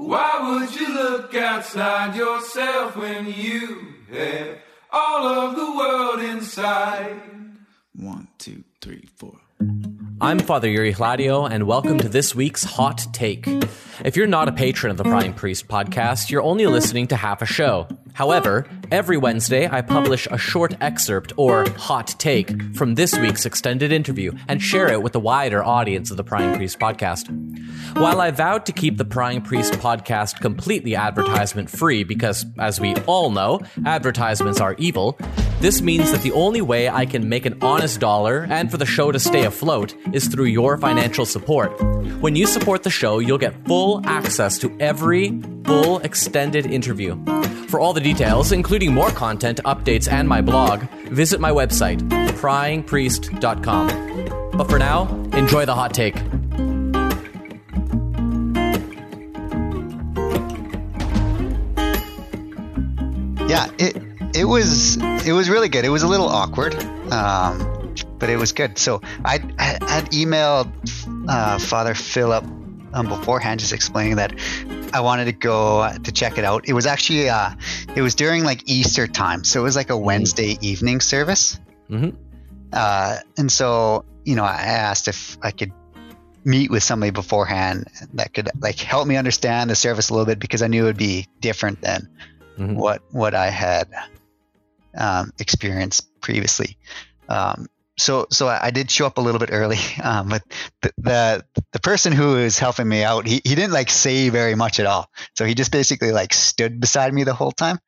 Why would you look outside yourself when you have all of the world inside? One, two, three, four. I'm Father Yuri Hladio, and welcome to this week's Hot Take. If you're not a patron of the Prying Priest podcast, you're only listening to half a show. However, every Wednesday I publish a short excerpt or hot take from this week's extended interview and share it with the wider audience of the Prying Priest podcast. While I vowed to keep the Prying Priest podcast completely advertisement free because, as we all know, advertisements are evil, this means that the only way I can make an honest dollar and for the show to stay afloat is through your financial support. When you support the show, you'll get full access to every full extended interview. For all the details, including more content, updates, and my blog, visit my website, pryingpriest.com. But for now, enjoy the hot take. Yeah, it it was it was really good. It was a little awkward, um, but it was good. So I I had emailed uh, Father Philip um, beforehand, just explaining that I wanted to go to check it out. It was actually uh, it was during like Easter time, so it was like a Wednesday evening service. Mhm. Uh, and so you know, I asked if I could meet with somebody beforehand that could like help me understand the service a little bit because I knew it would be different than Mhm. what what I had um, experienced previously. Um, so so I, I did show up a little bit early, um, but the, the the person who was helping me out, he, he didn't like say very much at all. So he just basically like stood beside me the whole time,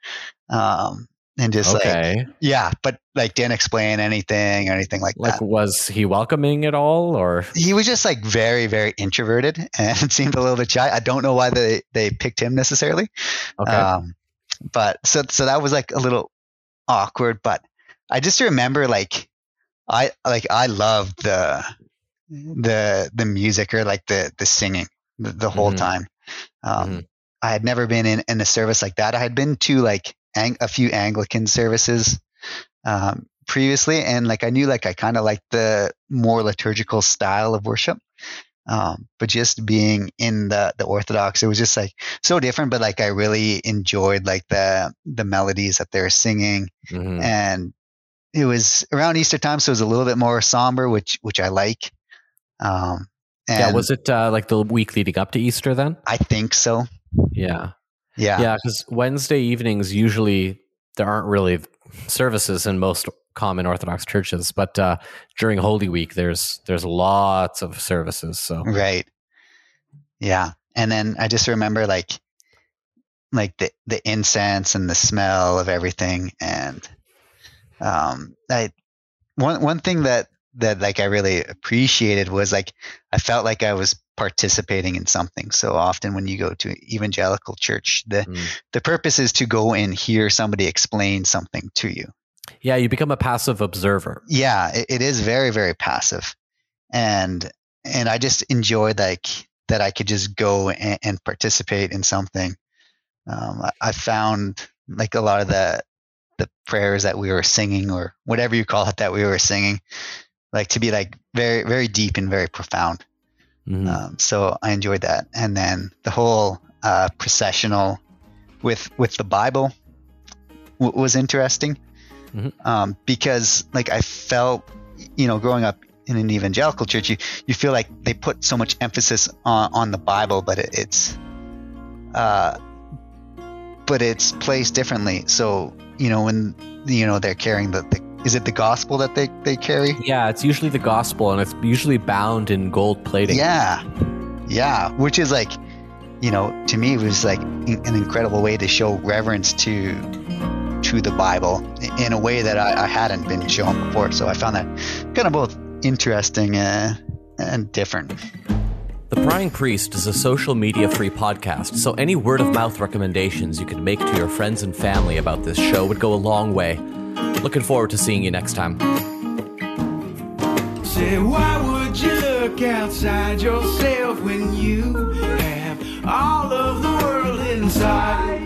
um, and just like yeah, but like didn't explain anything or anything like, Like, that. was he welcoming at all, or He was just like very very introverted and seemed a little bit shy. I don't know why they they picked him necessarily. okay? Um, but so so that was like a little awkward, but I just remember like I like I loved the the the music or like the the singing the, the whole Mhm. time. Um, Mhm. I had never been in, in a service like that. I had been to like ang- a few Anglican services um, previously, and like I knew like I kind of liked the more liturgical style of worship. Um, but just being in the the Orthodox, it was just like so different. But like I really enjoyed like the the melodies that they were singing, Mhm. and it was around Easter time, so it was a little bit more somber, which which I like. Um, and yeah, was it uh, like the week leading up to Easter then? I think so. Yeah. Yeah. Yeah, because Wednesday evenings usually there aren't really services in most common Orthodox churches, but uh, during Holy Week there's there's lots of services. So Right. Yeah. And then I just remember like like the the incense and the smell of everything and um I one one thing that that like I really appreciated was like I felt like I was participating in something. So often when you go to evangelical church, the Mm. the purpose is to go and hear somebody explain something to you. Yeah, you become a passive observer. yeah it, it is very very passive. And and i just enjoyed like that i could just go and, and participate in something. Um, I, I found like a lot of the the prayers that we were singing or whatever you call it that we were singing like to be like very very deep and very profound. Mhm. um, so i enjoyed that. And then the whole uh, processional with with the bible w- was interesting Mhm. um, because like i felt you know growing up in an evangelical church you, you feel like they put so much emphasis on, on the bible but it, it's uh, but it's placed differently so you know when you know they're carrying the, the is it the gospel that they, they carry Yeah, it's usually the gospel, and it's usually bound in gold plating. Yeah. Yeah. Which is like, you know, to me, it was like an incredible way to show reverence to to the Bible in a way that I, I hadn't been shown before. So I found that kind of both interesting uh, and different. The Prying Priest is a social media free podcast, so any word of mouth recommendations you could make to your friends and family about this show would go a long way. Looking forward to seeing you next time. Say, why would you look outside yourself when you have all of the world inside?